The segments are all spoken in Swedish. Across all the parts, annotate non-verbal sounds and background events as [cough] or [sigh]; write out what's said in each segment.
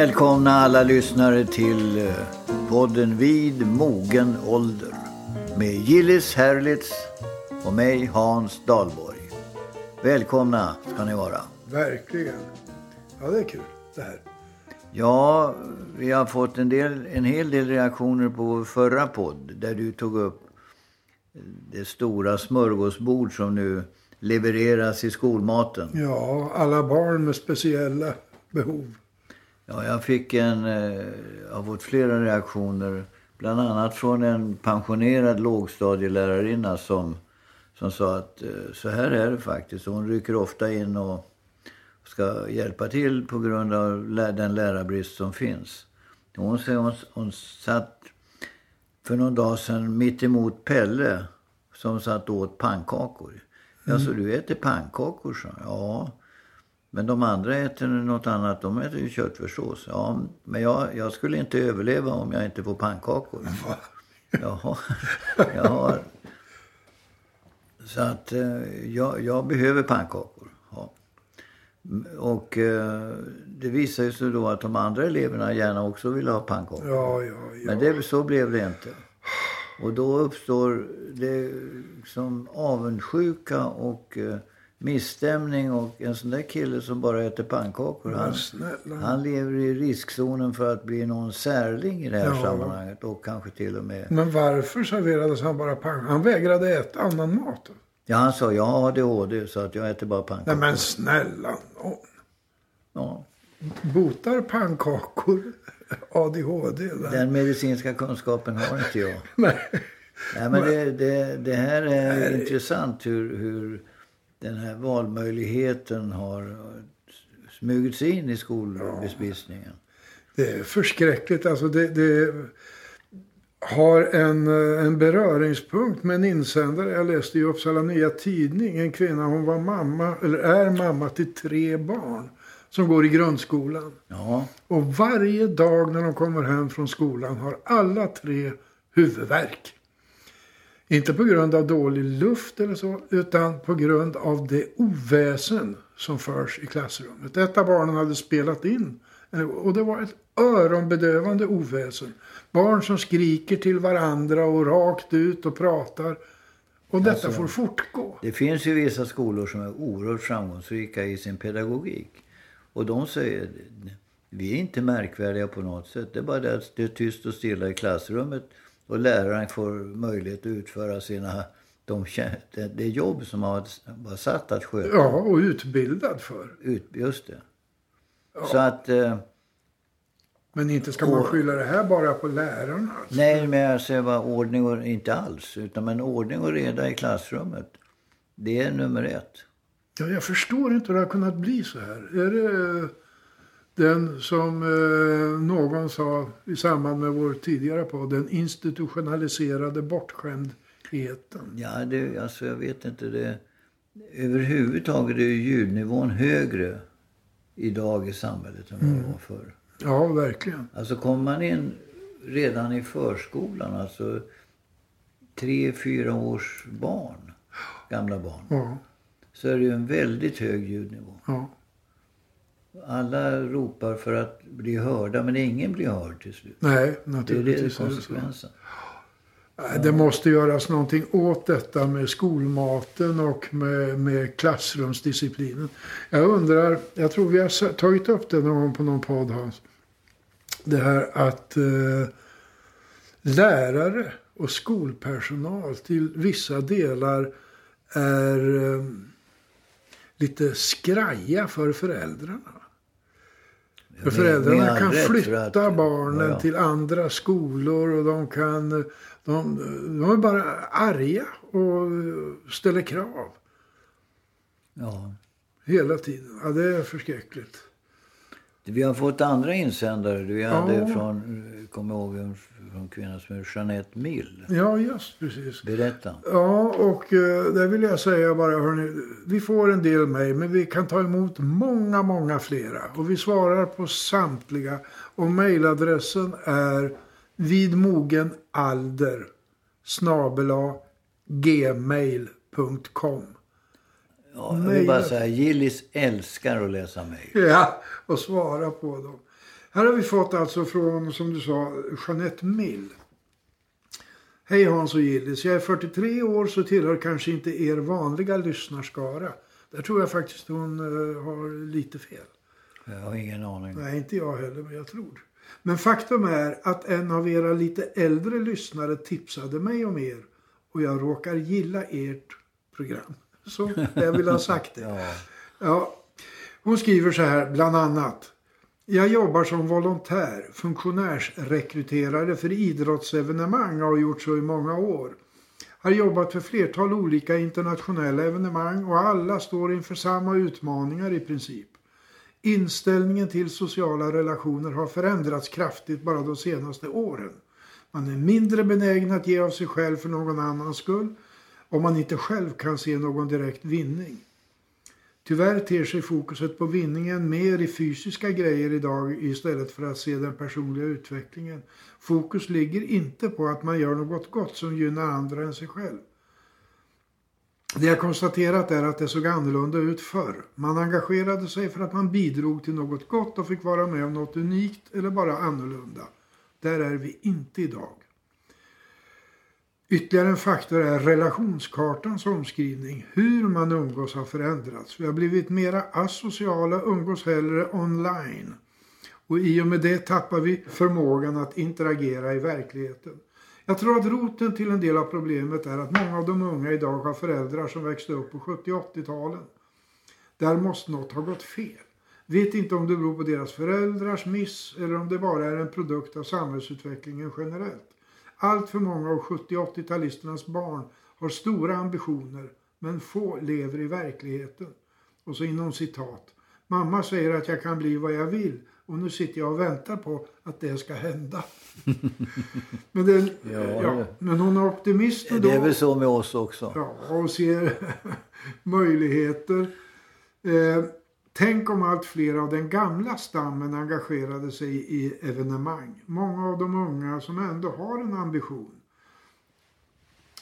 Välkomna alla lyssnare till eh, podden Vid mogen ålder med Gillis Herlitz och mig Hans Dahlborg. Välkomna ska ni vara. Verkligen. Ja, det är kul det här. Ja, vi har fått en, del, en hel del reaktioner på vår förra podd där du tog upp det stora smörgåsbord som nu levereras i skolmaten. Ja, alla barn med speciella behov. Ja, jag fick en, eh, har fått flera reaktioner. Bland annat från en pensionerad lågstadielärarinna som, som sa att eh, så här är det faktiskt. Hon rycker ofta in och ska hjälpa till på grund av den lärarbrist som finns. Hon hon, hon satt för någon dag sedan mitt emot Pelle som satt och åt pannkakor. Ja, så du äter pannkakor, han. Ja. Men de andra äter något annat. De äter ju köttfärssås. Ja, men jag, jag skulle inte överleva om jag inte får pannkakor. Jaha. Jaha. Så att eh, jag, jag behöver pannkakor. Ja. Och eh, det visar sig då att de andra eleverna gärna också vill ha pannkakor. Ja, ja, ja. Men det, så blev det inte. Och då uppstår det som avundsjuka och eh, misstämning och en sån där kille som bara äter pannkakor. Han, han lever i riskzonen för att bli någon särling i det här Ja. sammanhanget och kanske till och med... Men varför serverades han bara pannkakor? Han vägrade äta annan mat. Ja, han sa jag har ADHD så att jag äter bara Nej pannkakor. men snälla nån. Ja. Botar pannkakor ADHD? där? Den medicinska kunskapen har inte jag. [laughs] Nej. Nej, men det, det, det här är intressant hur, hur den här valmöjligheten har smugit sig in i skolbespisningen. Det är förskräckligt. Alltså det, det har en, en beröringspunkt med en insändare jag läste i Uppsala Nya Tidning. En kvinna, hon var mamma, eller är mamma till tre barn som går i grundskolan. Ja, Och varje dag när de kommer hem från skolan har alla tre huvudvärk. Inte på grund av dålig luft eller så, utan på grund av det oväsen som förs i klassrummet. Ett av barnen hade spelat in och det var ett öronbedövande oväsen. Barn som skriker till varandra och rakt ut och pratar. Och detta Alltså- får fortgå. det finns ju vissa skolor som är oerhört framgångsrika i sin pedagogik. Och de säger, vi är inte märkvärdiga på något sätt. Det är bara det att det är tyst och stilla i klassrummet. Och läraren får möjlighet att utföra sina, de, det, jobb som han var satt att sköta. Ja, och utbildad för. Ut, just det. Så att, eh, Men inte ska man skylla det här bara på lärarna. alltså. nej men jag säger bara ordning och, inte alls. Utan men ordning och reda i klassrummet. Det är nummer ett. Ja, jag förstår inte hur det har kunnat bli så här. Är det den som eh, någon sa i samband med vår tidigare podd, den institutionaliserade bortskämdheten? Ja, det, alltså jag vet inte. Det, överhuvudtaget är ju ljudnivån högre idag i samhället än vad det var förr. Ja, verkligen. Alltså kommer man in redan i förskolan, alltså tre, fyra års barn, gamla barn, Ja, så är det ju en väldigt hög ljudnivå. ja. Alla ropar för att bli hörda, men ingen blir hörd till slut. Nej, Det är det naturligtvis som är det konsekvensen. Det måste göras någonting åt detta med skolmaten och med, med klassrumsdisciplinen. Jag undrar, jag tror vi har tagit upp det någon gång på någon podd Hans. Det här att eh, lärare och skolpersonal till vissa delar är eh, lite skraja för föräldrarna. För föräldrarna all kan flytta att- barnen ja, ja. till andra skolor och de kan... De, de är bara arga och ställer krav Ja. hela tiden. Ja, det är förskräckligt. Vi har fått andra insändare. Vi hade Ja. från, kommer ihåg, från kvinnan som heter Jeanette Mill. Ja, just precis. Berätta. Ja, och eh, där vill jag säga bara, hörni, vi får en del mejl, men vi kan ta emot många, många flera. Och vi svarar på samtliga. Och mejladressen är vidmogenalder snabela gmail.com. Ja, jag vill bara säga, Gillis älskar att läsa mejl. Ja, och svara på dem. Här har vi fått alltså från, som du sa, Jeanette Mill. Hej Hans och Gillis. Jag är 43 år så tillhör kanske inte er vanliga lyssnarskara. Där tror jag faktiskt hon uh, har lite fel. Jag har ingen aning. Nej, inte jag heller, men jag tror. Men faktum är att en av era lite äldre lyssnare tipsade mig om er och jag råkar gilla ert program. Så jag vill ha sagt det. [laughs] Ja. Ja, hon skriver så här, bland annat. Jag jobbar som volontär, funktionärsrekryterare för idrottsevenemang och har gjort så i många år. Har jobbat för flertal olika internationella evenemang och alla står inför samma utmaningar i princip. Inställningen till sociala relationer har förändrats kraftigt bara de senaste åren. Man är mindre benägen att ge av sig själv för någon annans skull om man inte själv kan se någon direkt vinning. Tyvärr ter sig fokuset på vinningen mer i fysiska grejer idag istället för att se den personliga utvecklingen. Fokus ligger inte på att man gör något gott som gynnar andra än sig själv. Det jag konstaterat är att det såg annorlunda ut förr. Man engagerade sig för att man bidrog till något gott och fick vara med om något unikt eller bara annorlunda. Där är vi inte idag. Ytterligare en faktor är relationskartans omskrivning. Hur man umgås har förändrats. Vi har blivit mera asociala, umgås hellre online. Och i och med det tappar vi förmågan att interagera i verkligheten. Jag tror att roten till en del av problemet är att många av de unga idag har föräldrar som växte upp på 70 80-talen. Där måste något ha gått fel. Vet inte om det beror på deras föräldrars miss eller om det bara är en produkt av samhällsutvecklingen generellt. Allt för många av 70 80-talisternas barn har stora ambitioner men få lever i verkligheten. Och så inom citat. Mamma säger att jag kan bli vad jag vill och nu sitter jag och väntar på att det ska hända. [laughs] men, det, Ja, ja, men hon är optimist och Det är väl så med oss också. Ja, och ser [laughs] möjligheter. Eh, tänk om allt fler av den gamla stammen engagerade sig i evenemang. Många av de unga som ändå har en ambition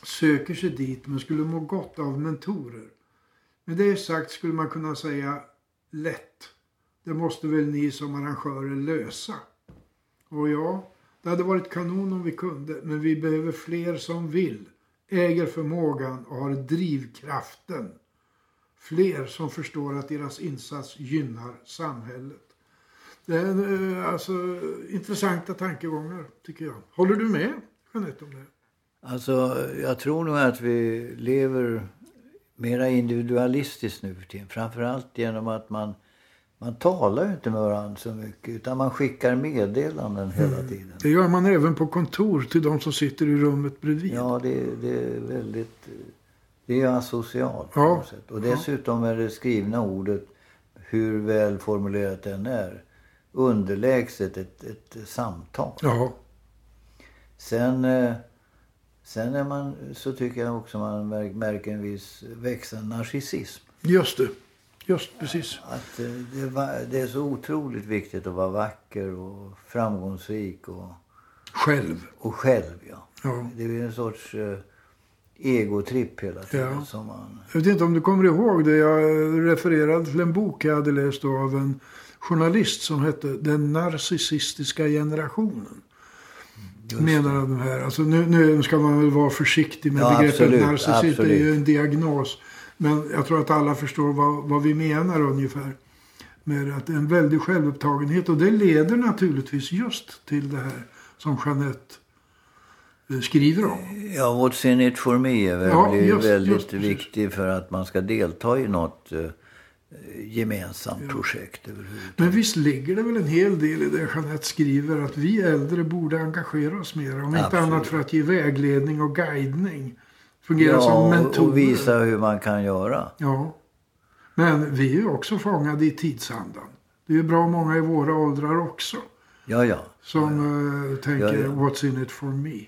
söker sig dit men skulle må gott av mentorer. Med det sagt skulle man kunna säga lätt. Det måste väl ni som arrangörer lösa. Och ja, det hade varit kanon om vi kunde, men vi behöver fler som vill, äger förmågan och har drivkraften. Fler som förstår att deras insats gynnar samhället. Det är eh, alltså intressanta tankegångar, tycker jag. Håller du med, Jeanette, om det? Alltså, jag tror nog att vi lever mera individualistiskt nu för tiden. Framförallt genom att man, man talar ju inte med varandra så mycket. Utan man skickar meddelanden hela tiden. Det gör man även på kontor till de som sitter i rummet bredvid. Ja, det, det är väldigt... Det är asocialt på något sätt. Och dessutom är det skrivna ordet, hur väl formulerat den är, underlägset ett, ett samtal. Ja, Sen, eh, sen är man, så tycker jag också man mär- märker en viss växande narcissism. just det. Just precis. Att eh, det, det är så otroligt viktigt att vara vacker och framgångsrik och, Själv. och själv. Ja. Ja. Det är en sorts eh, egotripp hela tiden. Ja. Som man, Jag vet inte om du kommer ihåg det. Jag refererade till en bok jag hade läst av en journalist som hette Den narcissistiska generationen. Menar de här. Alltså nu, nu ska man väl vara försiktig med Ja, begreppet absolut, narcissist. Det är ju absolut. en diagnos. Men jag tror att alla förstår vad, vad vi menar ungefär. Med att en väldig självupptagenhet. Och det leder naturligtvis just till det här som Jeanette eh, skriver om. Ja, What's in it for me är väl, Ja, just- väldigt just viktig för att man ska delta i något eh, gemensamt projekt överhuvudtaget. Men visst ligger det väl en hel del i det Jeanette skriver att vi äldre borde engagera oss mer. Om inte Absolut. annat för att ge vägledning och guidning. Fungera Ja, som mentorer. och visa hur man kan göra. Ja. Men vi är ju också fångade i tidsandan. Det är ju bra många i våra åldrar också. Ja, ja. Som eh, tänker Ja, ja. what's in it for me.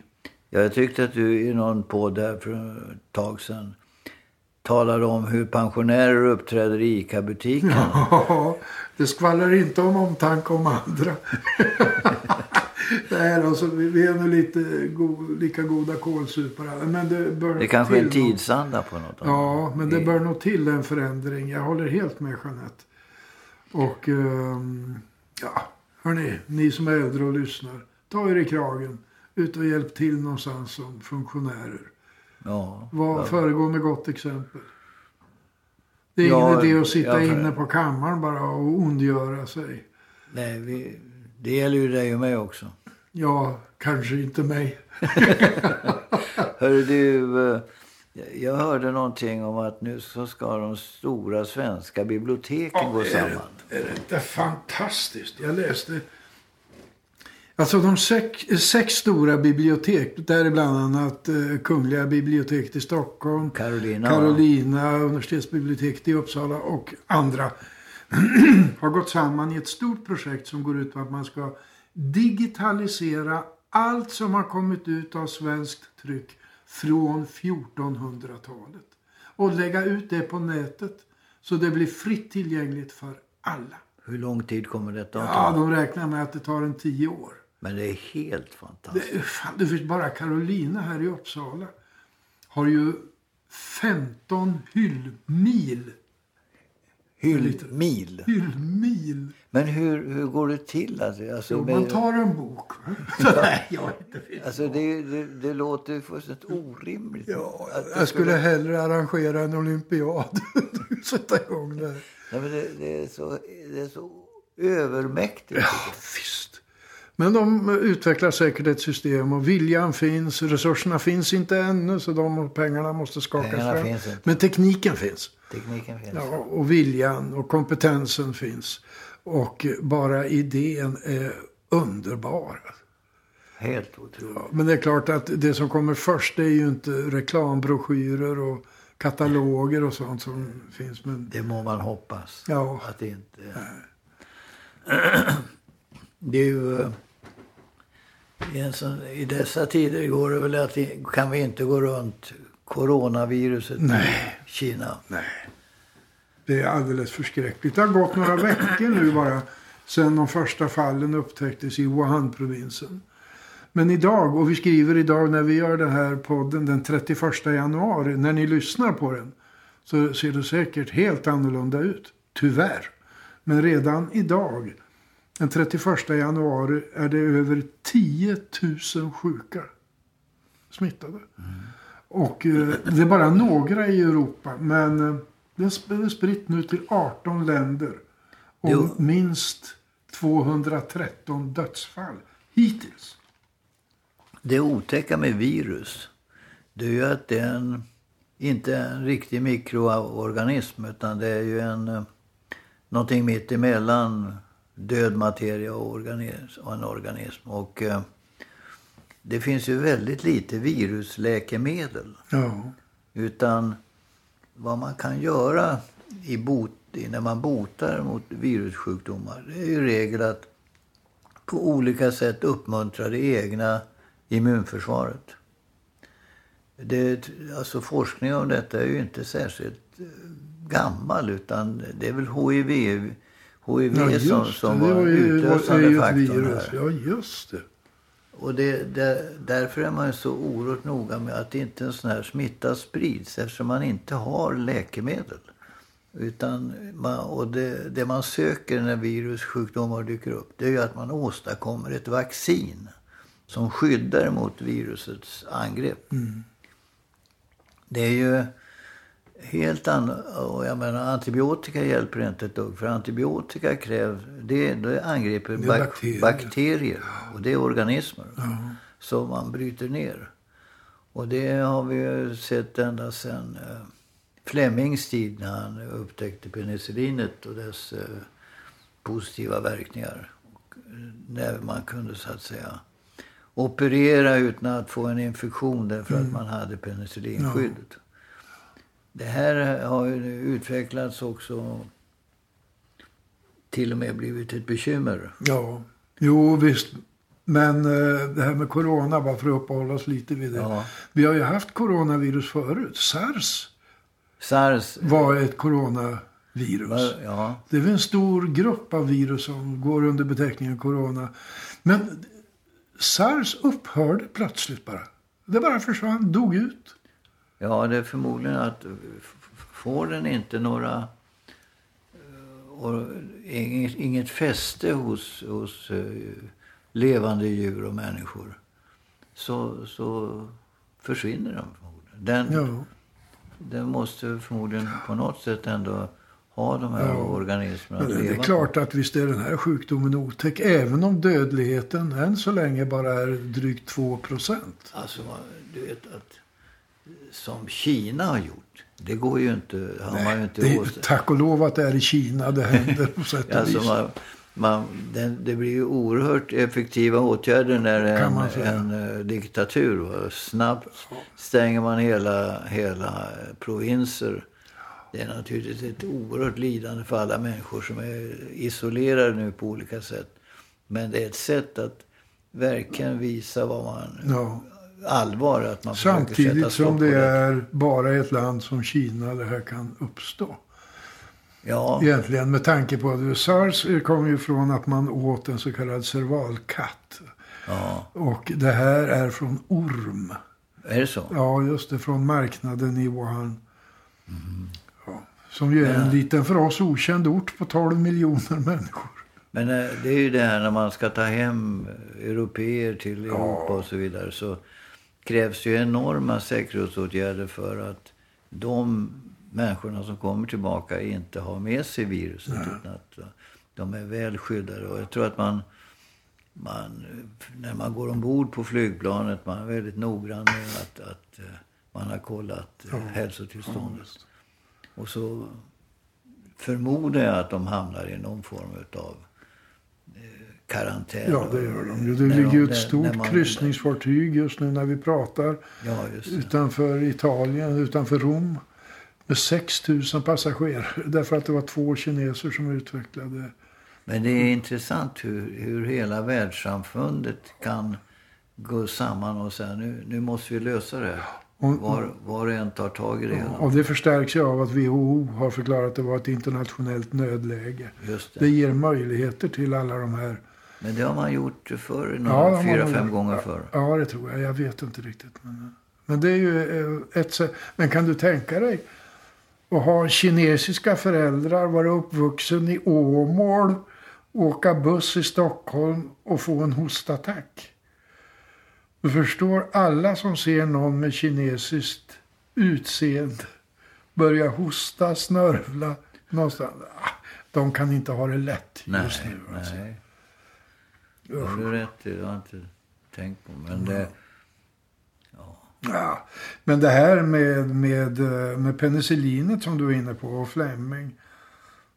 Ja, Jag tyckte att du i någon podd där för ett tag sedan talade om hur pensionärer uppträder i ICA-butiken. Ja, det skvallrar inte om omtanke om andra. [laughs] Nej, alltså, vi är nog lite go, lika goda kålsupare. Men det bör Det kanske är en tidsanda på något Ja, men det bör nog till en förändring. Jag håller helt med Jeanette. Och ehm, ja, Hörni, ni som är äldre och lyssnar. Ta er i kragen. Ut och hjälp till någonstans som funktionärer. Ja. Var, ja. Föregå med gott exempel. Det är Ja, ingen idé att sitta ja, för- inne på kammaren bara och ondgöra sig. Nej, vi, det gäller ju dig och mig också. Ja, kanske inte mig. [laughs] Hörru du, eh, jag hörde någonting om att nu så ska de stora svenska biblioteken gå är, samman. det, är det inte fantastiskt? Jag läste... Alltså de sex, sex stora bibliotek, där är bland annat eh, Kungliga biblioteket i Stockholm, Carolina. Carolina, universitetsbiblioteket i Uppsala och andra [clears throat] har gått samman i ett stort projekt som går ut på att man ska digitalisera allt som har kommit ut av svenskt tryck från 1400-talet och lägga ut det på nätet så det blir fritt tillgängligt för alla. Hur lång tid kommer detta att ta? Ja, de räknar med att det tar en tio år. Men det är helt fantastiskt. Det, fan, du vet bara Carolina här i Uppsala har ju 15 hyllmil. Hyllmil. Hyllmil. Men hur, hur går det till? Alltså, alltså, Jo, man tar en bok. [laughs] Nej, jag inte. alltså det, det, det låter ju fullständigt orimligt. Ja, det jag skulle hellre arrangera en olympiad. [laughs] Sätta igång det. Nej, men det, det, är så, det är så övermäktigt. Ja, visst. Men de utvecklar säkert ett system och viljan finns. Resurserna finns inte ännu så de pengarna måste skakas Pengarna fram. Men tekniken finns. Tekniken finns. Ja, och viljan och kompetensen finns. Och bara idén är underbar. Helt otroligt. Men det är klart att det som kommer först är ju inte reklambroschyrer och kataloger och sånt som finns. Men Det må man hoppas. ja, Att det inte... [clears throat] Det är ju... I dessa tider går det väl att vi, kan vi inte gå runt coronaviruset Nej. i Kina. nej. Det är alldeles förskräckligt. Det har gått några veckor nu bara sedan de första fallen upptäcktes i Wuhan-provinsen. Men idag, och vi skriver idag när vi gör den här podden den 31 januari, när ni lyssnar på den, så ser det säkert helt annorlunda ut. Tyvärr. Men redan idag, den 31 januari, är det över 10 000 sjuka smittade. Och eh, det är bara några i Europa, men eh, det är sp- det är spritt nu till 18 länder. Och Jo. minst 213 dödsfall hittills. Det otäcka med virus, det är ju att det är en, inte en riktig mikroorganism utan det är ju en, eh, någonting mitt emellan död materia och, organism, och en organism. Och eh, det finns ju väldigt lite virusläkemedel. Ja, Utan vad man kan göra i bot, när man botar mot virussjukdomar det är ju regel att på olika sätt uppmuntra det egna immunförsvaret. Det, alltså forskning om detta är ju inte särskilt eh, gammal utan det är väl HIV, HIV ja som, som det. Var var utlösande faktorn virus. här. Ja, just det. Och det, det, därför är man ju så oerhört noga med att inte en sån här smitta sprids eftersom man inte har läkemedel. Utan man, och det, det man söker när virussjukdomar dyker upp det är ju att man åstadkommer ett vaccin som skyddar mot virusets angrepp. Det är ju helt annat. Och jag menar, antibiotika hjälper inte ett dugg. För antibiotika krävs, det, det angriper Det bak- bakterier. bakterier. Och det är organismer som man bryter ner. Och det har vi ju sett ända sedan eh, Flemings tid när han upptäckte penicillinet och dess eh, positiva verkningar. Och, eh, när man kunde så att säga operera utan att få en infektion därför att man hade penicillinskyddet. Det här har ju utvecklats också till och med blivit ett bekymmer. Ja, jo visst. Men eh, det här med corona, bara för att uppehålla oss lite vid det. Ja. Vi har ju haft coronavirus förut. Sars Sars... var ett coronavirus. Ja, Det är en stor grupp av virus som går under beteckningen corona. Men sars upphörde plötsligt bara. Det bara försvann, dog ut. Ja, det är förmodligen att f- får den inte några eh, och inget, inget fäste hos, hos uh, levande djur och människor så, så försvinner de förmodligen. Den, Ja. den måste förmodligen på något sätt ändå ha de här Ja. organismerna att det leva är klart att visst är den här sjukdomen otäck. Även om dödligheten än så länge bara är drygt 2 procent. Alltså, du vet att som Kina har gjort, det går ju inte, har man ju inte Det tack och lov att det är i Kina det händer på sätt och [laughs] vis. man, man, den, det blir ju oerhört effektiva åtgärder när det är en, en eh, diktatur. Va? Snabbt stänger man hela, hela eh, provinser. Det är naturligtvis ett oerhört lidande för alla människor som är isolerade nu på olika sätt. Men det är ett sätt att verkligen visa vad man... Ja. Allvar att man Samtidigt som på det är bara ett land som Kina det här kan uppstå. Ja, Egentligen med tanke på att SARS kom ju från att man åt en så kallad servalkatt. ja. Och det här är från orm. Är det så? Ja, just det. Från marknaden i Wuhan. Ja, som ju är en liten, för oss okänd ort på 12 miljoner människor. Men eh, det är ju det här när man ska ta hem europeer till Europa och så vidare så krävs ju enorma säkerhetsåtgärder för att de människorna som kommer tillbaka inte har med sig viruset utan att de är väl skyddade. Och jag tror att man, man när man går ombord på flygplanet man är väldigt noggrann med att, att eh, man har kollat eh, hälsotillståndet. Och så förmodar jag att de hamnar i någon form av karantän. Ja, det gör de ju. Det ligger de- ett stort man- kryssningsfartyg just nu när vi pratar. Ja. Utanför Italien, utanför Rom. Med 6 000 passagerare. [laughs] Därför att det var två kineser som utvecklade. Men det är intressant hur, hur hela världssamfundet kan gå samman och säga nu, nu måste vi lösa det här. Och- Var, var och en tar tag i det hela. Och det förstärks ju av att WHO har förklarat att det var ett internationellt nödläge. Just det. Det ger möjligheter till alla de här. Men det har man gjort förr, Ja, några, har fyra, fem gånger Ja, förr. Ja, det tror jag. Jag vet inte riktigt. Men, men det är ju eh, ett sätt. Men kan du tänka dig att ha kinesiska föräldrar, vara uppvuxen i Åmål, åka buss i Stockholm och få en hostattack? Du förstår, alla som ser någon med kinesiskt utseende börja hosta, snörvla någonstans. Ah, De kan inte ha det lätt Nej, just nu. Alltså. nej. Det har rätt i. Det har inte tänkt på. Men det, Ja, men det här med, med, med penicillinet som du var inne på och Fleming.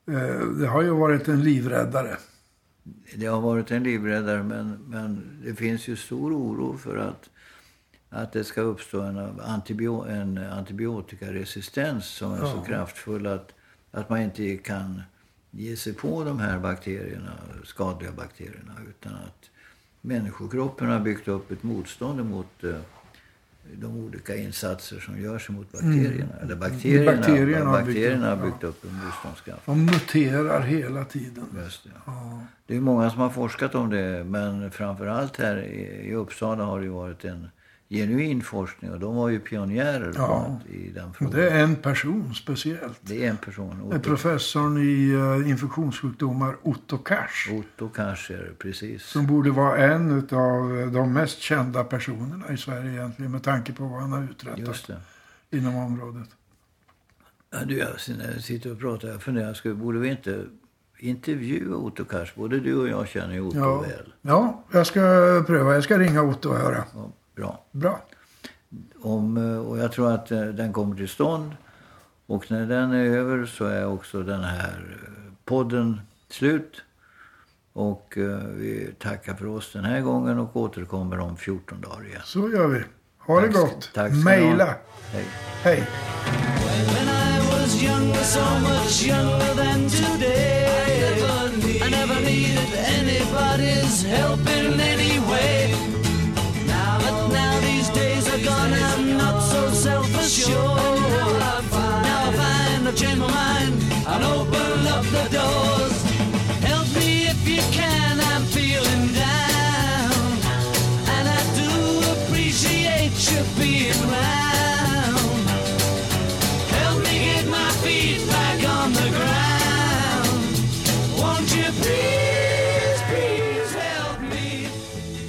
eh, Det har ju varit en livräddare. det har varit en livräddare men, men det finns ju stor oro för att, att det ska uppstå en, antibio, en antibiotikaresistens som är så Ja. kraftfull att, att man inte kan ge sig på de här bakterierna, skadliga bakterierna utan att människokroppen har byggt upp ett motstånd mot eh, de olika insatser som görs mot bakterierna. Eller bakterierna, Mm. Bakterierna har byggt bakterierna har upp, byggt upp en motståndskraft. De muterar hela tiden. Just det. Ja. Det är många som har forskat om det, men framför allt här i Uppsala har det varit en genuin forskning och de var ju pionjärer Ja. i den frågan. det är en person speciellt. Det är en person, Otto, professorn i eh, infektionssjukdomar Otto Kars. Otto kanske är det, precis. Som borde vara en av de mest kända personerna i Sverige egentligen. Med tanke på vad han har uträttat inom området. Ja, du, jag, sitter och pratar, jag funderar, skulle, borde vi inte intervjua Otto Kars? Både du och jag känner ju Otto Ja. väl. ja, jag ska pröva. Jag ska ringa Otto och höra. Ja, bra. Bra. Om, eh, och jag tror att eh, den kommer till stånd. Och när den är över så är också den här eh, podden slut. Och vi tackar för oss den här gången och återkommer om 14 dagar igen. Så gör vi. Ha det Tack ska- gott. tack ska ni ha. Maila. Hej. Hej. When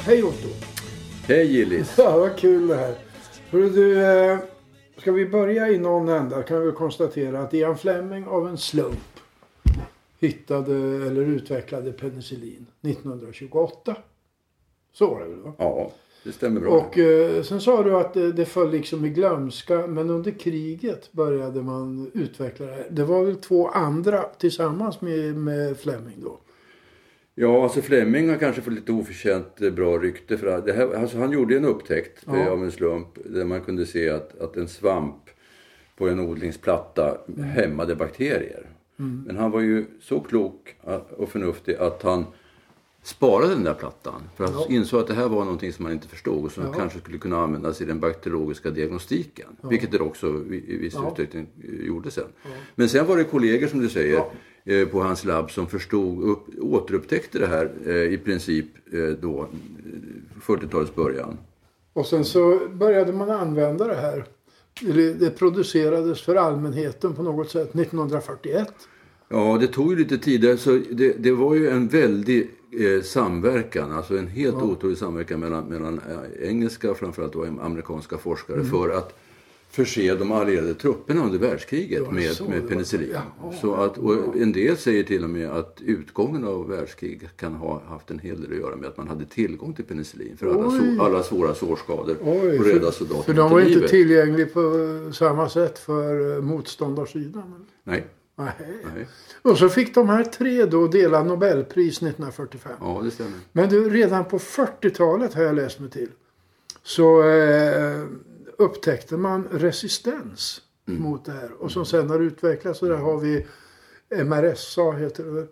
Hej Otto! Hej Gillis! [laughs] Ja, vad kul det här. Hörru du, eh, ska vi börja i någon ända kan vi konstatera att Ian Fleming av en slump hittade eller utvecklade penicillin 1928. Så var det väl? Va? Ja, det stämmer bra. Och eh, sen sa du att det, det föll liksom i glömska. Men under kriget började man utveckla det. Det var väl två andra tillsammans med, med Fleming då? Ja, alltså Fleming har kanske fått lite oförtjänt eh, bra rykte. För det här, alltså han gjorde en upptäckt eh, Ja. av en slump där man kunde se att, att en svamp på en odlingsplatta Mm. hämmade bakterier. Men han var ju så klok att- och förnuftig att han sparade den där plattan. För han Ja. insåg att det här var någonting som man inte förstod och som Ja. kanske skulle kunna användas i den bakteriologiska diagnostiken. Vilket det också i, viss Ja. utsträckning eh, gjorde sen. Men sen var det kollegor som du säger eh, på hans labb som förstod, upp, återupptäckte det här eh, i princip eh, då, eh, 40-talets början. Och sen så började man använda det här. Det producerades för allmänheten på något sätt 1941. Ja, det tog ju lite tid. Så det, det var ju en väldig eh, samverkan, alltså en helt otrolig samverkan mellan, mellan eh, engelska och framförallt då amerikanska forskare Mm. för att förse de allierade trupperna under världskriget med, så med penicillin. Jaha, så att, och en del säger till och med att utgången av världskriget kan ha haft en hel del att göra med att man hade tillgång till penicillin för alla, så, alla svåra sårskador Oj, och rädda soldater för de var inte livet. tillgängliga på samma sätt för eh, motståndarsidan. Nej, Nej. nej. Och så fick de här tre då dela Nobelpris 1945. Ja, det stämmer. Men du, redan på 40-talet har jag läst mig till. Så eh, upptäckte man resistens Mm. mot det här. Och som sen har utvecklats. Och där har vi MRSA heter det?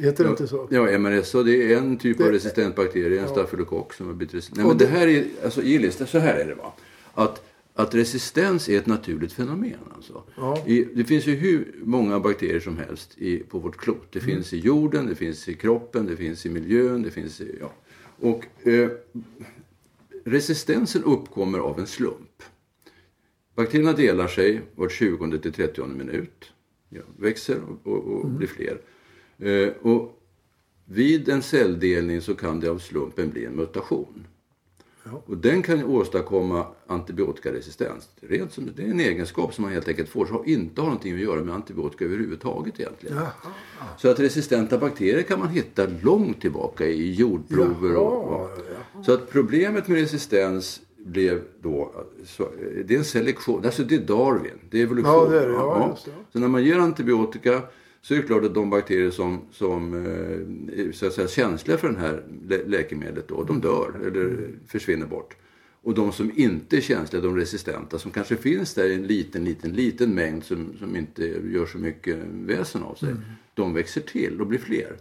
Heter det inte så? Ja, MRSA det är en typ av Det- resistent bakterie, en Ja. stafylokock som har blivit resistent. Nej, men det det- här är, alltså Gillis, så här är det va. Att, att resistens är ett naturligt fenomen alltså. Ja. I, det finns ju hur många bakterier som helst i, på vårt klot. Det finns i jorden, det finns i kroppen, det finns i miljön, det finns i, ja. Och eh, resistensen uppkommer av en slump. Bakterierna delar sig var 20 till 30 minut. Ja, växer och, och, och blir fler. Eh, och vid en celldelning så kan det av slumpen bli en mutation. Ja. Och den kan åstadkomma antibiotikaresistens. Rent som, det är en egenskap som man helt enkelt får som inte har någonting att göra med antibiotika överhuvudtaget egentligen. Jaha. Så att resistenta bakterier kan man hitta långt tillbaka i jordprover. Och, så att problemet med resistens blev då, så, det är en selektion, alltså det är Darwin, det är evolution. Ja, det är. Ja, det. Så när man ger antibiotika så är det klart att de bakterier som, som eh, är så att säga, känsliga för det här lä- läkemedlet då, de dör eller försvinner bort. Och de som inte är känsliga, de resistenta, som kanske finns där i en liten, liten, liten mängd som, som inte gör så mycket väsen av sig. De växer till och blir fler.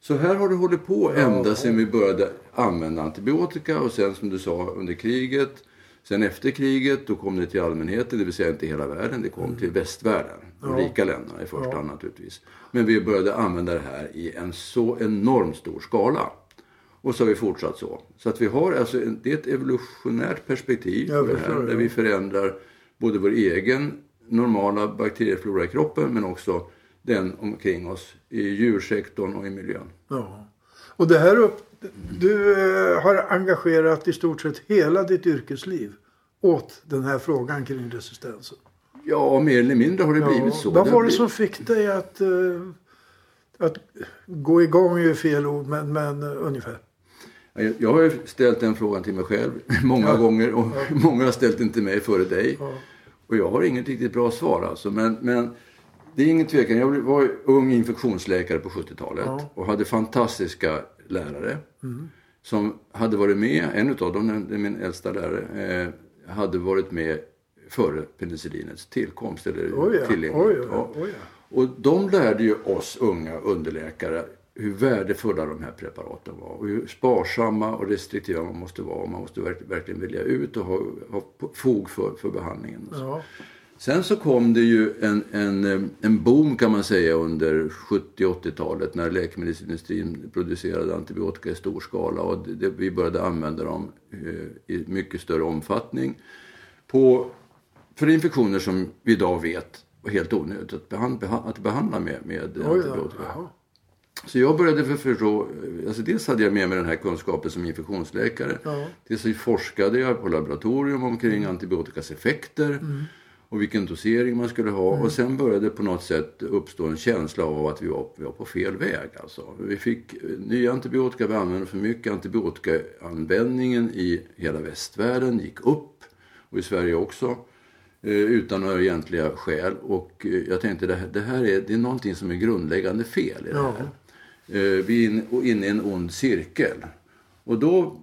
Så här har det hållit på ända sedan vi började använda antibiotika och sen som du sa under kriget. Sen efter kriget då kom det till allmänheten, det vill säga inte hela världen, det kom till västvärlden. De rika länderna i första hand naturligtvis. Men vi började använda det här i en så enormt stor skala. Och så har vi fortsatt så. Så att vi har alltså, en, det är ett evolutionärt perspektiv på det här. Där ja. vi förändrar både vår egen normala bakterieflora i kroppen men också den omkring oss i djursektorn och i miljön. Ja. Och det här upp, du eh, har engagerat i stort sett hela ditt yrkesliv åt den här frågan kring resistensen. Ja, mer eller mindre har det blivit så. Vad var det som fick dig att, eh, att gå igång är ju fel ord men, men eh, ungefär. Jag- har ju ställt den frågan till mig själv [laughs] många gånger och [laughs] många har ställt den till mig före dig. Ja. Och jag har inget riktigt bra svar alltså. Men, men det är ingen tvekan. Jag var ung infektionsläkare på 70-talet Ja. Mm. och hade fantastiska lärare. Som hade varit med, en utav dem, min äldsta lärare, eh, hade varit med före penicillinets tillkomst eller Oj ja, tillgänglighet. oj, Ja. oj, ja. Och de lärde ju oss unga underläkare hur värdefulla de här preparaten var och hur sparsamma och restriktiva man måste vara. Man måste verk- verkligen välja ut och ha, ha fog för, för behandlingen. Ja. Sen så kom det ju en, en, eh, en boom kan man säga under 70-80-talet när läkemedelsindustrin producerade antibiotika i stor skala och det, vi började använda dem eh, i mycket större omfattning på, för infektioner som vi idag vet var helt onödigt att, behand, beha- att behandla med, med Oj antibiotika. Jaha. Så jag började för förstå, alltså dels hade jag med mig den här kunskapen som infektionsläkare. Ja. Dels så forskade jag på laboratorium omkring antibiotikas effekter och vilken dosering man skulle ha. Och sen började på något sätt uppstå en känsla av att vi var, vi var på fel väg. Alltså. Vi fick eh, nya antibiotika, vi använde för mycket. Antibiotikaanvändningen i hela västvärlden gick upp och i Sverige också. eh, Utan några egentliga skäl. Och eh, jag tänkte det här, det här är, det är någonting som är grundläggande fel i det Ja. här. Eh, Vi är in- inne i en ond cirkel. Och då,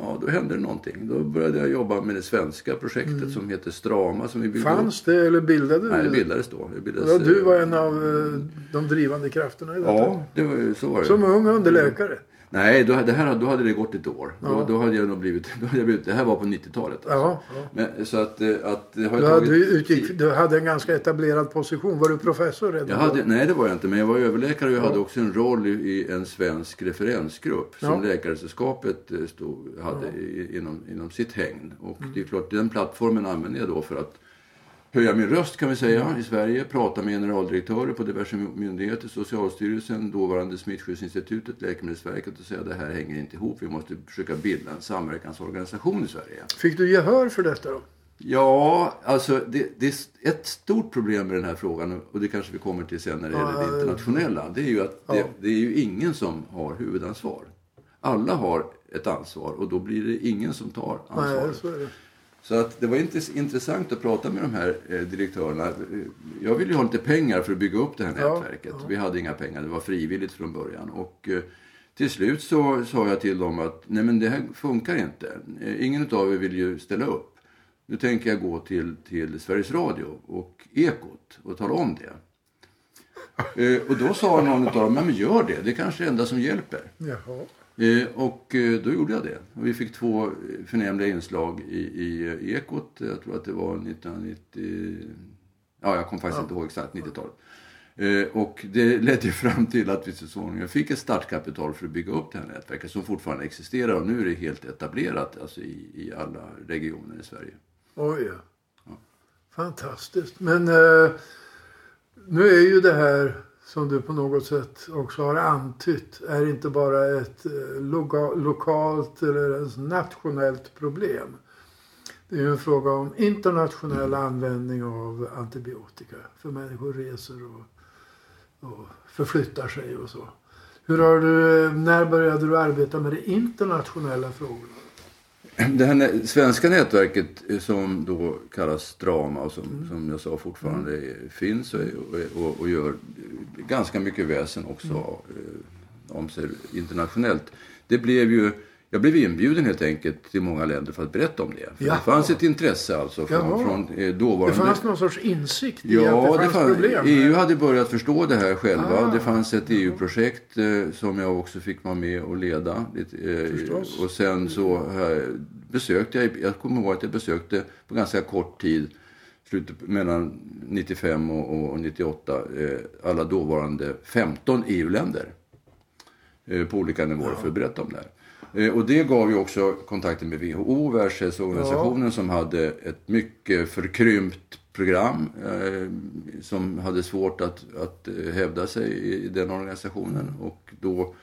ja, då hände det någonting. Då började jag jobba med det svenska projektet som heter Strama. Som vi. Fanns det eller bildade du Nej, det bildades då. Det bildades, Ja, du eh, var en av eh, de drivande krafterna i detta. Ja, det var, så var det. Som ung underläkare. Nej, då, det här, då hade det gått ett år. Ja. Då, då hade jag nog blivit, då hade jag blivit... Det här var på 90-talet. Alltså. Ja, ja. Men, så att, eh, att det har Du, hade, tagit du, utgick, tid. du hade en ganska etablerad position. Var du professor redan Jag hade, nej, det var jag inte. Men jag var överläkare och jag hade också en roll i, i en svensk referensgrupp som. Läkaresällskapet eh, stod, hade i, inom, inom sitt hägn. Och Mm. det är klart, den plattformen använde jag då för att höja min röst kan vi säga i Sverige. Prata med generaldirektörer på diverse myndigheter, Socialstyrelsen, dåvarande Smittskyddsinstitutet, Läkemedelsverket och säga att det här hänger inte ihop. Vi måste försöka bilda en samverkansorganisation i Sverige. Fick du gehör för detta då? Ja, alltså det, det är ett stort problem med den här frågan och det kanske vi kommer till sen när det gäller det internationella. Det är ju att det, det är ju ingen som har huvudansvar. Alla har ett ansvar och då blir det ingen som tar ansvar. Nej, så att det var inte intressant att prata med de här eh, direktörerna. Eh, Jag ville ju ha lite pengar för att bygga upp det här Ja, nätverket. Vi hade inga pengar, det var frivilligt från början. Och eh, till slut så sa jag till dem att nej men det här funkar inte. Ingen av er vill ju ställa upp. Nu tänker jag gå till, till Sveriges Radio och Ekot och tala om det. [laughs] Och då sa någon av dem, "Ja, men gör det, det är kanske är det enda som hjälper. Jaha. Eh, och eh, då gjorde jag det. Och vi fick två eh, förnämliga inslag i, i Ekot. Jag tror att det var 1990... Ja, jag kommer faktiskt inte ihåg exakt 90-talet. Eh, och det ledde ju fram till att vi så småningom fick ett startkapital för att bygga upp det här nätverket som fortfarande existerar. Och nu är det helt etablerat alltså i, i alla regioner i Sverige. Oj, ja. Fantastiskt. Men eh, nu är ju det här som du på något sätt också har antytt är inte bara ett eh, loka lokalt eller ens nationellt problem. Det är ju en fråga om internationell användning av antibiotika. För människor reser och, och förflyttar sig och så. Hur har du, eh, när började du arbeta med de internationella frågorna? Det här svenska nätverket som då kallas Drama och som, som jag sa fortfarande är- finns och, och, och gör ganska mycket väsen också eh, om sig internationellt. Det blev ju, jag blev inbjuden helt enkelt till många länder för att berätta om det. För Jaha. det fanns ett intresse alltså från, från eh, Det dåvarande... fanns någon sorts insikt i Ja, att det fanns problem. EU hade börjat förstå det här själva. Ah. det fanns ett EU-projekt eh, som jag också fick vara med och leda. Eh, och sen så eh, besökte jag, jag kommer ihåg att jag besökte på ganska kort tid, slutet mellan 95 och, och 98, eh, alla dåvarande 15 EU-länder eh, på olika nivåer för att berätta om det här. Eh, Och det gav ju också kontakten med WHO, Världshälsoorganisationen, som hade ett mycket förkrympt program eh, som hade svårt att, att eh, hävda sig i den organisationen. Och då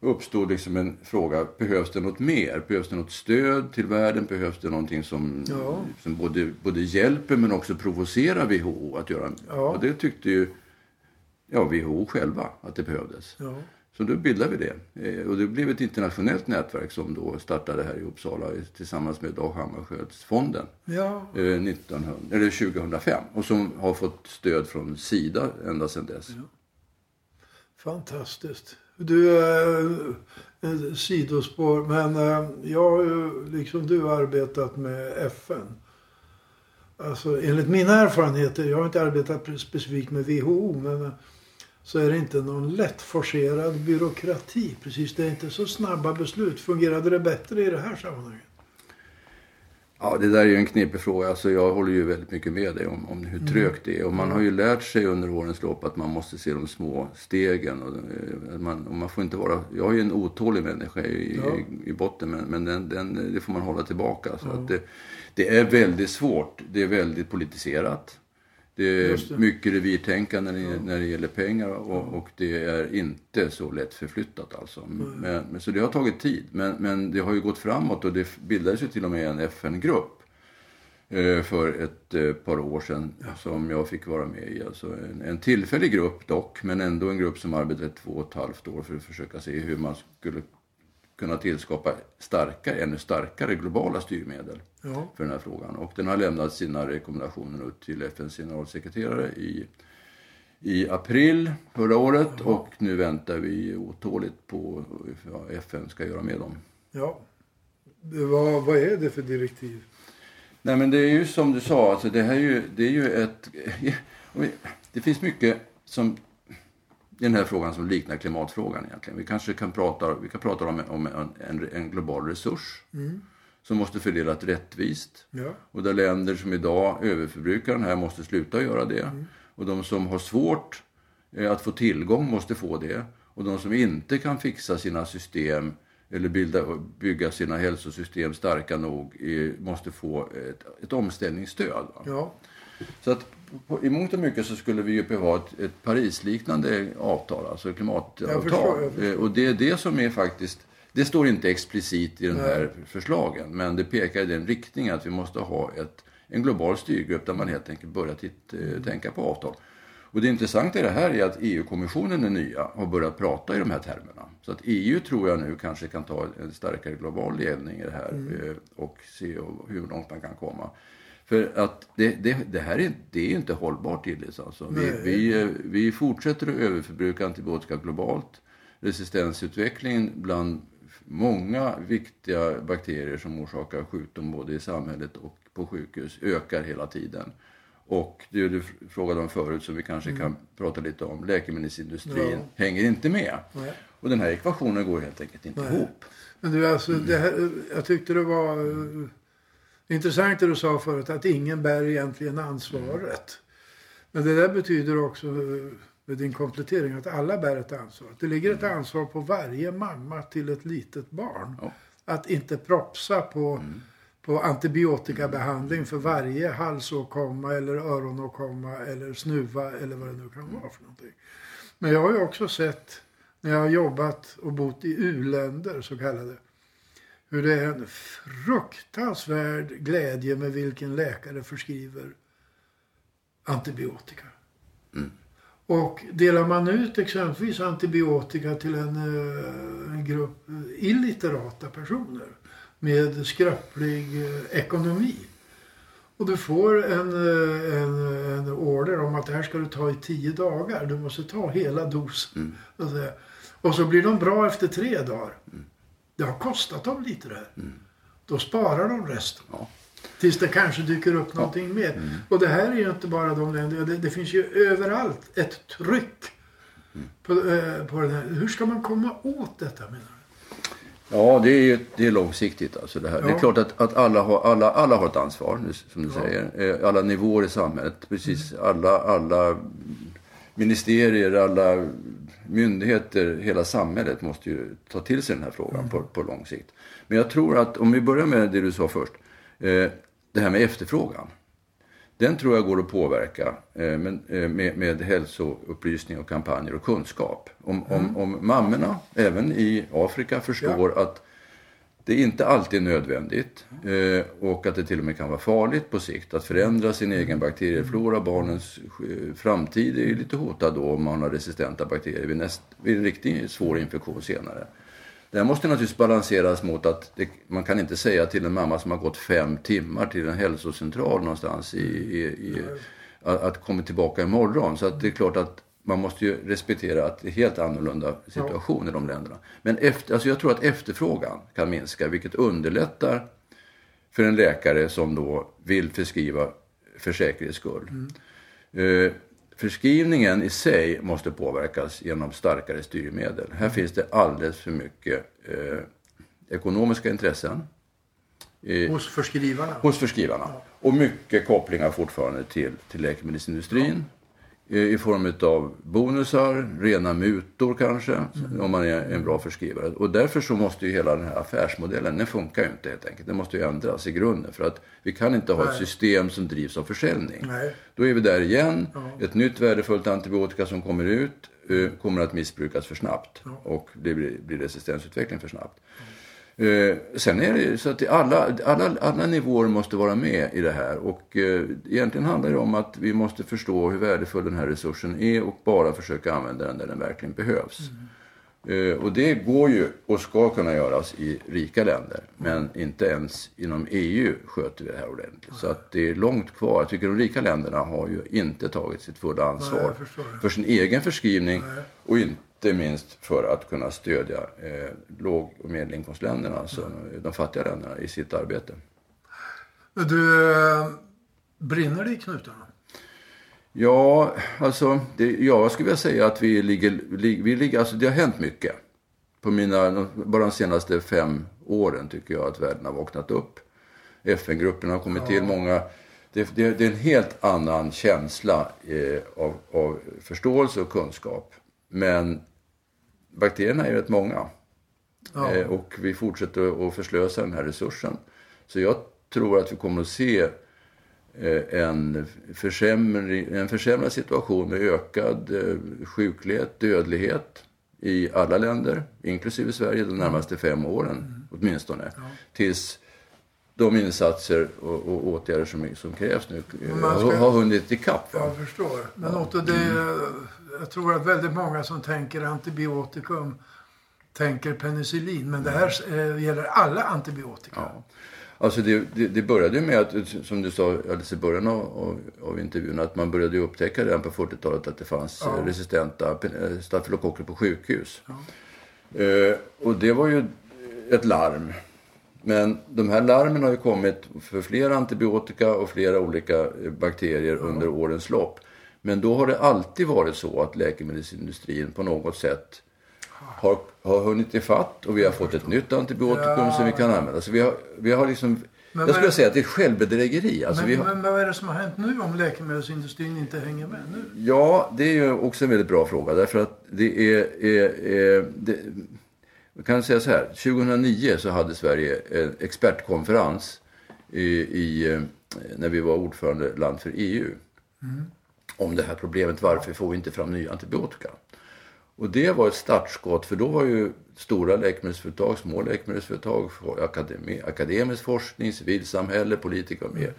uppstod liksom en fråga, behövs det något mer? Behövs det något stöd till världen? Behövs det någonting som, Ja. som både, både hjälper men också provocerar WHO att göra? Ja. Och det tyckte ju ja, WHO själva att det behövdes. Ja. Så då bildade vi det. Eh, Och det blev ett internationellt nätverk som då startade här i Uppsala tillsammans med Dag Hammarskjöldsfonden ja, eh, 1900, eller 2005. Och som har fått stöd från Sida ända sedan dess. fantastiskt. Du, eh, eh, sidospår, men eh, jag har ju liksom du arbetat med FN. Alltså enligt mina erfarenheter, jag har inte arbetat specifikt med WHO, men eh, så är det inte någon lättforcerad byråkrati. Precis, det är inte så snabba beslut. Fungerade det bättre i det här sammanhanget? Ja, det där är ju en knepig fråga. Alltså, jag håller ju väldigt mycket med dig om, om hur trögt det är. Och man har ju lärt sig under årens lopp att man måste se de små stegen. Och, eh, man, och man får inte vara, jag är ju en otålig människa i, Ja. i, i botten, men, men den, den, det får man hålla tillbaka. Så att det, det är väldigt svårt. Det är väldigt politiserat. Det är det. mycket revirtänkande när det, när det gäller pengar och, och det är inte så lätt förflyttat alltså. Men, men, så det har tagit tid. Men, men det har ju gått framåt och det bildades ju till och med en FN-grupp eh, för ett eh, par år sedan som jag fick vara med i. Alltså en, en tillfällig grupp dock, men ändå en grupp som arbetade två och ett halvt år för att försöka se hur man skulle kunna tillskapa starkare, ännu starkare globala styrmedel Ja. för den här frågan. Och den har lämnat sina rekommendationer ut till FNs generalsekreterare i, i april förra året och nu väntar vi otåligt på vad FN ska göra med dem. ja. Var, vad är det för direktiv? Nej men det är ju som du sa, alltså det här är ju, det är ju ett... [laughs] Det finns mycket som i den här frågan som liknar klimatfrågan egentligen. Vi kanske kan prata, vi kan prata om, om en, en, en global resurs som måste fördelas rättvist. Ja. Och där länder som idag överförbrukar den här måste sluta göra det. Och de som har svårt eh, att få tillgång måste få det. Och de som inte kan fixa sina system eller bilda, bygga sina hälsosystem starka nog eh, måste få ett, ett omställningsstöd. Ja. Så att i mångt och mycket så skulle vi ju behöva ett, ett Parisliknande avtal, alltså Jag klimatavtal. förstår, jag förstår. Eh, Och det är det som är faktiskt, det står inte explicit i den här förslagen, men det pekar i den riktningen att vi måste ha ett, en global styrgrupp där man helt enkelt börjar titt, eh, tänka på avtal. Och det intressanta i det här är att EU-kommissionen, den nya, har börjat prata i de här termerna. Så att EU tror jag nu kanske kan ta en starkare global ledning i det här eh, och se hur långt man kan komma. För att det, det, det här är, det är inte hållbart Gillis alltså. Vi, vi, vi fortsätter att överförbruka antibiotika globalt. Resistensutvecklingen bland många viktiga bakterier som orsakar sjukdom både i samhället och på sjukhus ökar hela tiden. Och det du frågade om förut som vi kanske kan prata lite om, läkemedelsindustrin Mm. Ja. hänger inte med. Nej. Och den här ekvationen går helt enkelt inte Nej. ihop. Men du, alltså, det här, jag tyckte det var eh, intressant det du sa förut att ingen bär egentligen ansvaret. Men det där betyder också med din komplettering att alla bär ett ansvar. Det ligger ett ansvar på varje mamma till ett litet barn. Ja. Att inte propsa på, på antibiotikabehandling för varje halsåkomma eller öronåkomma eller snuva eller vad det nu kan vara för någonting. Men jag har ju också sett när jag har jobbat och bott i u-länder så kallade. Hur det är en fruktansvärd glädje med vilken läkare förskriver antibiotika. Och delar man ut exempelvis antibiotika till en, eh, en grupp illiterata personer med skröplig eh, ekonomi. Och du får en, eh, en, en order om att det här ska du ta i tio dagar. Du måste ta hela dosen. säga. Och så blir de bra efter tre dagar. Det har kostat dem lite det här. Då sparar de resten. Ja. Tills det kanske dyker upp någonting mer. Och det här är ju inte bara de länder. Det, det finns ju överallt ett tryck på, eh, på den här. Hur ska man komma åt detta menar du? Ja, det är, det är långsiktigt. Alltså det, här. det är Ja. klart att, att alla, har, alla, alla har ett ansvar, nu, som du Ja. säger. Eh, Alla nivåer i samhället. Precis alla, alla ministerier, alla myndigheter, hela samhället måste ju ta till sig den här frågan på, på lång sikt. Men jag tror att, om vi börjar med det du sa först. Eh, det här med efterfrågan. Den tror jag går att påverka eh, med, eh, med, med hälsoupplysning och kampanjer och kunskap. Om, om, om mammorna, även i Afrika, förstår att det inte alltid är nödvändigt eh, och att det till och med kan vara farligt på sikt att förändra sin egen bakterieflora. Barnens framtid är lite hotad då om man har resistenta bakterier vid, näst, vid en riktigt svår infektion senare. Det här måste naturligtvis balanseras mot att det, man kan inte säga till en mamma som har gått fem timmar till en hälsocentral någonstans i, i, i, att, att komma tillbaka imorgon. Så att det är klart att man måste ju respektera att det är helt annorlunda situation i de länderna. Men efter, alltså jag tror att efterfrågan kan minska vilket underlättar för en läkare som då vill förskriva för säkerhets skull. Eh, förskrivningen i sig måste påverkas genom starkare styrmedel. Här finns det alldeles för mycket eh, ekonomiska intressen eh, Hos förskrivarna. hos förskrivarna. Och mycket kopplingar fortfarande till, till läkemedelsindustrin. eh, i form av bonusar, rena mutor kanske, om man är en bra förskrivare. Och därför så måste ju hela den här affärsmodellen, den funkar ju inte helt enkelt. Den måste ju ändras i grunden för att vi kan inte ha ett Nej. system som drivs av försäljning. Nej. Då är vi där igen. Ett nytt värdefullt antibiotika som kommer ut eh, kommer att missbrukas för snabbt och det blir, blir resistensutveckling för snabbt. Eh, sen är det ju så att alla, alla, alla nivåer måste vara med i det här och eh, egentligen handlar det om att vi måste förstå hur värdefull den här resursen är och bara försöka använda den där den verkligen behövs. Eh, och det går ju och ska kunna göras i rika länder. Men inte ens inom EU sköter vi det här ordentligt. Så att det är långt kvar. Jag tycker de rika länderna har ju inte tagit sitt fulla ansvar det. för sin egen förskrivning och inte minst för att kunna stödja eh, låg och medelinkomstländerna, alltså de fattiga länderna, i sitt arbete. Du, brinner det i knutarna? Ja, alltså, det, ja, jag skulle vilja säga att vi ligger, li, vi ligger, alltså det har hänt mycket. På mina, bara de senaste fem åren tycker jag att världen har vaknat upp. FN-grupperna har kommit till, många, det, det, det är en helt annan känsla eh, av, av förståelse och kunskap. Men bakterierna är rätt många. Ja. Eh, och vi fortsätter att förslösa den här resursen. Så jag tror att vi kommer att se eh, en, försämring, en försämrad situation med ökad eh, sjuklighet, dödlighet i alla länder, inklusive Sverige, de närmaste fem åren åtminstone. Tills de insatser och, och åtgärder som, som krävs nu eh, ska- har, hunnit ikapp. Va? Jag förstår. Men Otto, det, jag tror att väldigt många som tänker antibiotikum tänker penicillin. Men det här eh, gäller alla antibiotika. Ja. Alltså det, det, det började ju med att, som du sa alldeles i början av, av, av intervjun, att man började upptäcka redan på 40-talet att det fanns Ja. eh, resistenta eh, stafylokocker på sjukhus. Eh, och det var ju ett larm. Men de här larmen har ju kommit för flera antibiotika och flera olika eh, bakterier under årens lopp. Men då har det alltid varit så att läkemedelsindustrin på något sätt har, har hunnit ifatt och vi har fått ett nytt antibiotikum Ja. som vi kan använda. Så vi har, vi har liksom, Men jag skulle vad- säga att det är självbedrägeri. Alltså Men, har, men vad är det som har hänt nu om läkemedelsindustrin inte hänger med nu? Ja, det är ju också en väldigt bra fråga. Därför att det är... är, är det, jag kan säga så här. 2009 så hade Sverige en expertkonferens i, i, eh, när vi var ordförandeland för EU. Om det här problemet. Varför får vi inte fram nya antibiotika? Och det var ett startskott. För då var ju stora läkemedelsföretag, små läkemedelsföretag, akademi, akademisk forskning, civilsamhälle, politiker var med.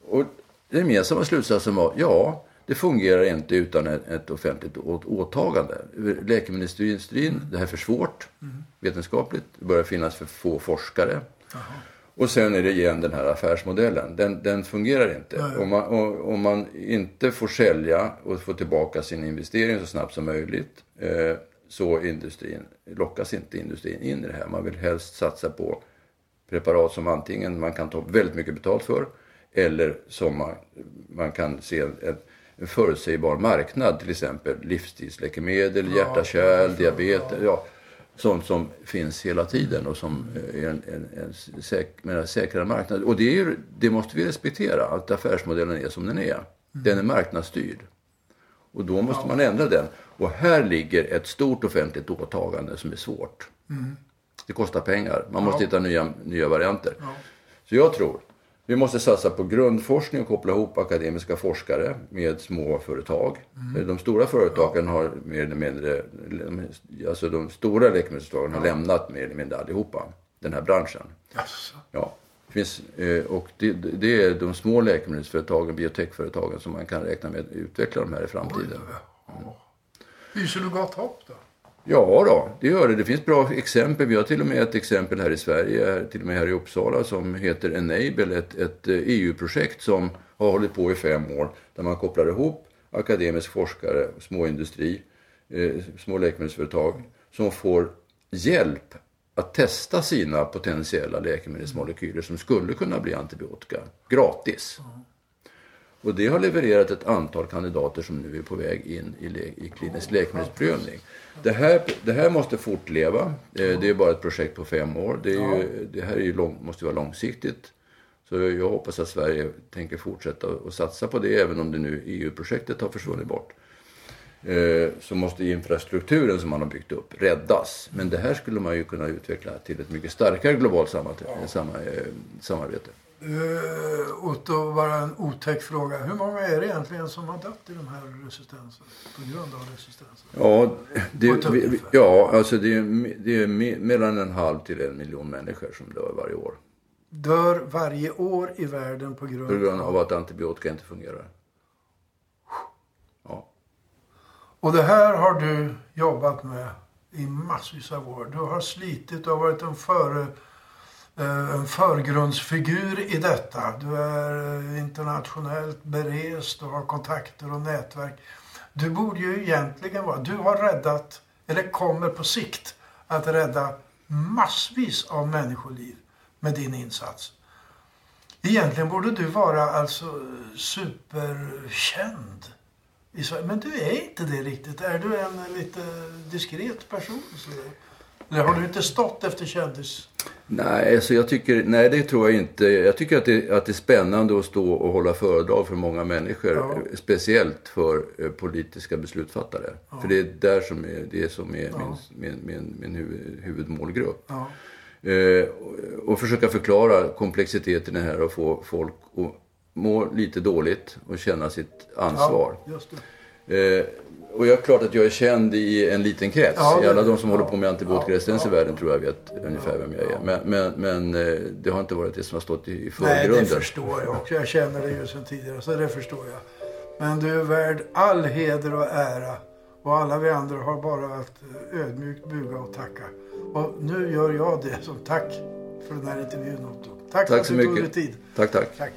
Och den gemensamma slutsatsen var, ja, det fungerar inte utan ett, offentligt åtagande. Läkemedelsindustrin, det här är för svårt vetenskapligt. Det börjar finnas för få forskare. Och sen är det igen den här affärsmodellen. Den, den fungerar inte. Om man, om man inte får sälja och få tillbaka sin investering så snabbt som möjligt eh, så industrin, lockas inte industrin in i det här. Man vill helst satsa på preparat som antingen man kan ta väldigt mycket betalt för eller som man, man kan se en förutsägbar marknad, till exempel livsstilsläkemedel, hjärta-kärl, diabetes, ja, sånt som finns hela tiden och som är en, en, en säk, menar, säkrare marknad. Och det, ju- det måste vi respektera, att affärsmodellen är som den är. Den är marknadsstyrd. Och då måste man ändra den. Och här ligger ett stort offentligt åtagande som är svårt. Det kostar pengar. Man måste hitta nya, nya varianter. Så jag tror vi måste satsa på grundforskning och koppla ihop akademiska forskare med små företag. De stora företagen har mer eller mindre, alltså de stora läkemedelsföretagen har lämnat mer eller mindre allihopa den här branschen. Jaså. Ja, det finns, eh, och det, det är de små läkemedelsföretagen, biotechföretagen som man kan räkna med att utveckla de här i framtiden. Hyser du gott hopp då? Ja då, det gör det. Det finns bra exempel. Vi har till och med ett exempel här i Sverige, till och med här i Uppsala, som heter Enable, ett, ett eh, e EU-projekt som har hållit på i fem år. Där man kopplar ihop akademisk forskare, småindustri, eh, små läkemedelsföretag som får hjälp att testa sina potentiella läkemedelsmolekyler som skulle kunna bli antibiotika gratis. Och det har levererat ett antal kandidater som nu är på väg in i, le- i klinisk läkemedelsprövning. Det här, det här måste fortleva. Eh, Det är bara ett projekt på fem år. Det, ju, det här är ju lång, måste vara långsiktigt. Så jag hoppas att Sverige tänker fortsätta att satsa på det även om det nu EU-projektet har försvunnit bort. Eh, så måste infrastrukturen som man har byggt upp räddas. Men det här skulle man ju kunna utveckla till ett mycket starkare globalt samarbete. Uh, Otto, bara en otäck fråga. Hur många är det egentligen som har dött i de här resistenserna? På grund av resistensen? Ja, det, vi, ja alltså det är, det är mellan en halv till en miljon människor som dör varje år. Dör varje år i världen på grund, på grund av att antibiotika inte fungerar. Ja. Och det här har du jobbat med i massvis av år. Du har slitit, du har varit en före Eh, en förgrundsfigur i detta. Du är eh, internationellt berest och har kontakter och nätverk. Du borde ju egentligen vara... Du har räddat, eller kommer på sikt att rädda massvis av människoliv med din insats. Egentligen borde du vara alltså superkänd. i Sverige. Men du är inte det riktigt. Är du en lite diskret person? Så? Eller har du inte stått efter kändis? Nej, alltså jag tycker, nej, det tror jag inte. Jag tycker att det, att det är spännande att stå och hålla föredrag för många människor. Ja. Speciellt för eh, politiska beslutsfattare. Ja. För det är där som är, det som är ja. min, min, min, min huvud, huvudmålgrupp. Eh, och, och försöka förklara komplexiteten i det här och få folk att må lite dåligt och känna sitt ansvar. Eh, och jag är klart att jag är känd i en liten krets. Ja, Alla de som håller på med antibiotikaresistens i världen tror jag vet ungefär vem jag är. Men, men, men, eh, det har inte varit det som har stått i förgrunden. Nej, det förstår jag också. Jag känner dig ju sedan tidigare, så det förstår jag. Men du är värd all heder och ära. Och alla vi andra har bara att ödmjukt buga och tacka. Och nu gör jag det som tack för den här intervjun Otto. Tack, tack för att du tog dig tid. Tack, tack. tack.